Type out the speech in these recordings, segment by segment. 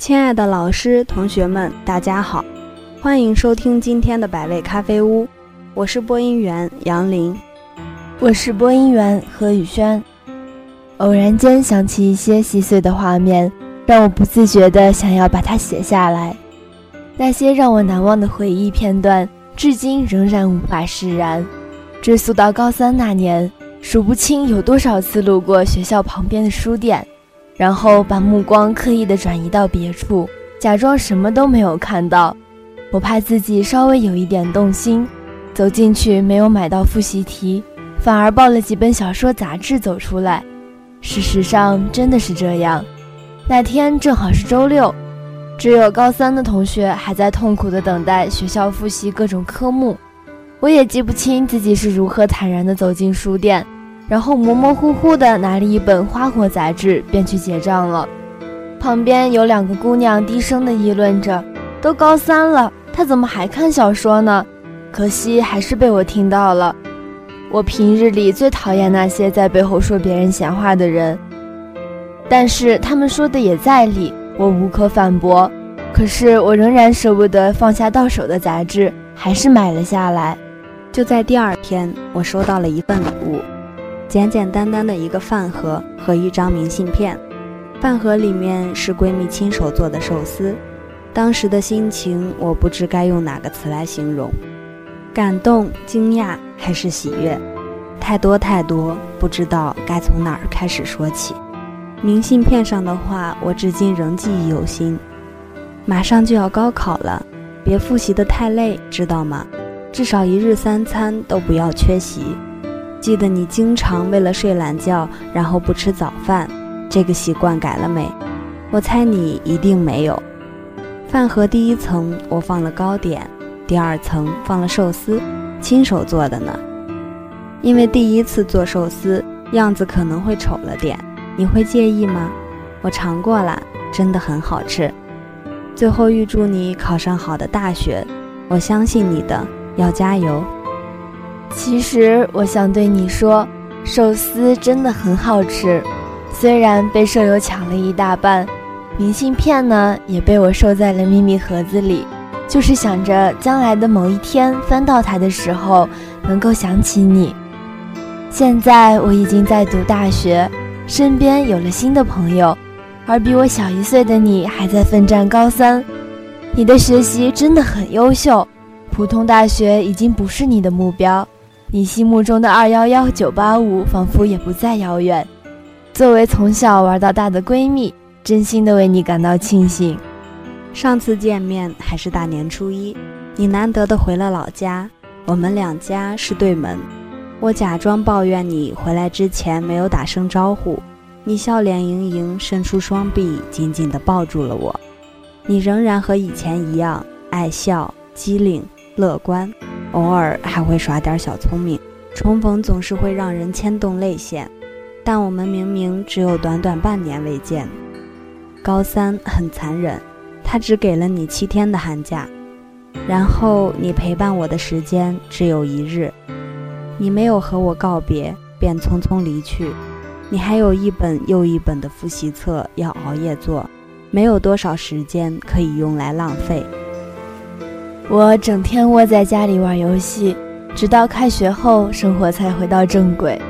亲爱的老师、同学们，大家好，欢迎收听今天的百味咖啡屋，我是播音员杨林，我是播音员何宇轩。偶然间想起一些细碎的画面，让我不自觉地想要把它写下来。那些让我难忘的回忆片段，至今仍然无法释然。追溯到高三那年，数不清有多少次路过学校旁边的书店。然后把目光刻意的转移到别处，假装什么都没有看到。我怕自己稍微有一点动心，走进去没有买到复习题，反而抱了几本小说杂志走出来。事实上真的是这样。那天正好是周六，只有高三的同学还在痛苦的等待学校复习各种科目。我也记不清自己是如何坦然的走进书店。然后模模糊糊地拿了一本花火杂志，便去结账了。旁边有两个姑娘低声地议论着：“都高三了，他怎么还看小说呢？”可惜还是被我听到了。我平日里最讨厌那些在背后说别人闲话的人，但是他们说的也在理，我无可反驳。可是我仍然舍不得放下到手的杂志，还是买了下来。就在第二天，我收到了一份礼物。简简单单的一个饭盒和一张明信片，饭盒里面是闺蜜亲手做的寿司。当时的心情，我不知该用哪个词来形容：感动、惊讶还是喜悦？太多太多，不知道该从哪儿开始说起。明信片上的话，我至今仍记忆犹新。马上就要高考了，别复习得太累，知道吗？至少一日三餐都不要缺席。记得你经常为了睡懒觉，然后不吃早饭，这个习惯改了没？我猜你一定没有。饭盒第一层我放了糕点，第二层放了寿司，亲手做的呢。因为第一次做寿司，样子可能会丑了点，你会介意吗？我尝过了，真的很好吃。最后预祝你考上好的大学，我相信你的，要加油。其实我想对你说，寿司真的很好吃，虽然被舍友抢了一大半，明信片呢也被我收在了秘密盒子里，就是想着将来的某一天翻到它的时候能够想起你。现在我已经在读大学，身边有了新的朋友，而比我小一岁的你还在奋战高三，你的学习真的很优秀，普通大学已经不是你的目标。你心目中的二幺幺九八五仿佛也不再遥远。作为从小玩到大的闺蜜，真心的为你感到庆幸。上次见面还是大年初一，你难得的回了老家，我们两家是对门。我假装抱怨你回来之前没有打声招呼，你笑脸盈盈，伸出双臂紧紧的抱住了我。你仍然和以前一样爱笑、机灵、乐观。偶尔还会耍点小聪明，重逢总是会让人牵动泪腺。但我们明明只有短短半年未见。高三很残忍，他只给了你七天的寒假，然后你陪伴我的时间只有一日。你没有和我告别，便匆匆离去。你还有一本又一本的复习册要熬夜做，没有多少时间可以用来浪费。我整天窝在家里玩游戏，直到开学后，生活才回到正轨。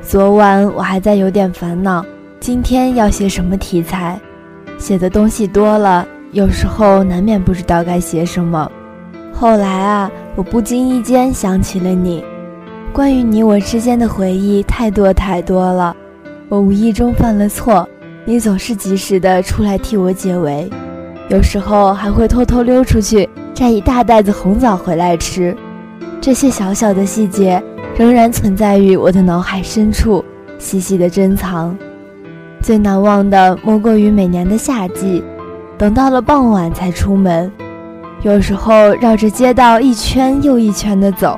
昨晚我还在有点烦恼，今天要写什么题材？写的东西多了，有时候难免不知道该写什么。后来啊，我不经意间想起了你，关于你我之间的回忆太多太多了。我无意中犯了错，你总是及时的出来替我解围，有时候还会偷偷溜出去。摘一大袋子红枣回来吃，这些小小的细节仍然存在于我的脑海深处，细细的珍藏。最难忘的莫过于每年的夏季，等到了傍晚才出门，有时候绕着街道一圈又一圈的走，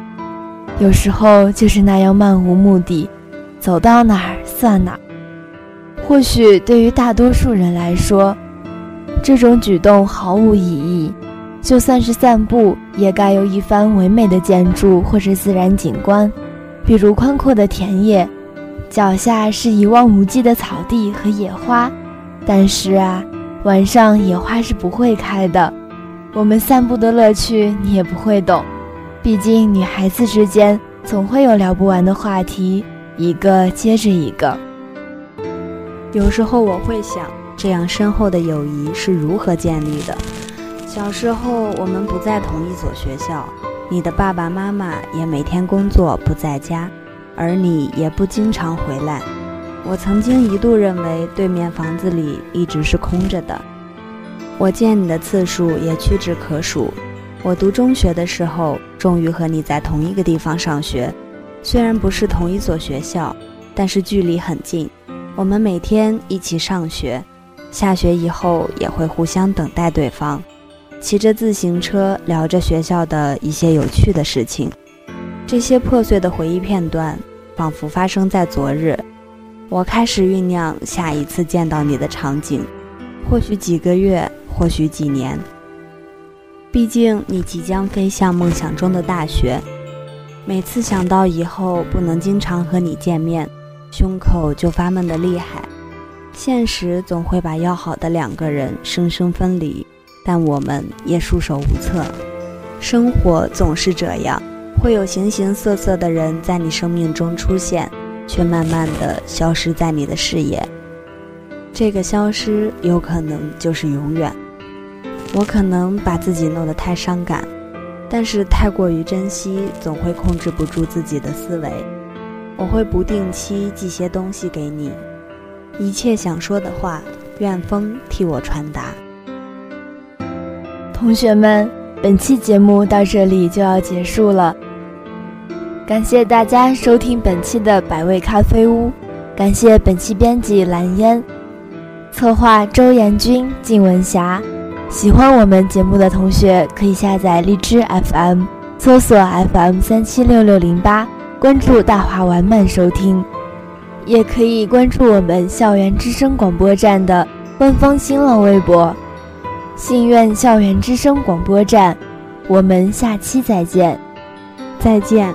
有时候就是那样漫无目的，走到哪儿算哪儿。或许对于大多数人来说，这种举动毫无意义。就算是散步，也该有一番唯美的建筑或者自然景观，比如宽阔的田野，脚下是一望无际的草地和野花。但是啊，晚上野花是不会开的。我们散步的乐趣你也不会懂，毕竟女孩子之间总会有聊不完的话题，一个接着一个。有时候我会想，这样深厚的友谊是如何建立的？小时候我们不在同一所学校，你的爸爸妈妈也每天工作不在家，而你也不经常回来。我曾经一度认为对面房子里一直是空着的。我见你的次数也屈指可数。我读中学的时候，终于和你在同一个地方上学，虽然不是同一所学校，但是距离很近。我们每天一起上学，下学以后也会互相等待对方，骑着自行车聊着学校的一些有趣的事情。这些破碎的回忆片段，仿佛发生在昨日。我开始酝酿下一次见到你的场景，或许几个月。或许几年，毕竟你即将飞向梦想中的大学。每次想到以后不能经常和你见面，胸口就发闷的厉害。现实总会把要好的两个人生生分离，但我们也束手无策。生活总是这样，会有形形色色的人在你生命中出现，却慢慢的消失在你的视野。这个消失有可能就是永远。我可能把自己弄得太伤感，但是太过于珍惜，总会控制不住自己的思维。我会不定期寄些东西给你，一切想说的话，愿风替我传达。同学们，本期节目到这里就要结束了，感谢大家收听本期的百味咖啡屋，感谢本期编辑蓝烟。策划周延军、靳文霞，喜欢我们节目的同学可以下载荔枝 FM，搜索 FM 三七六六零八，关注大华完满收听，也可以关注我们校园之声广播站的官方新浪微博“信愿校园之声广播站”。我们下期再见，再见。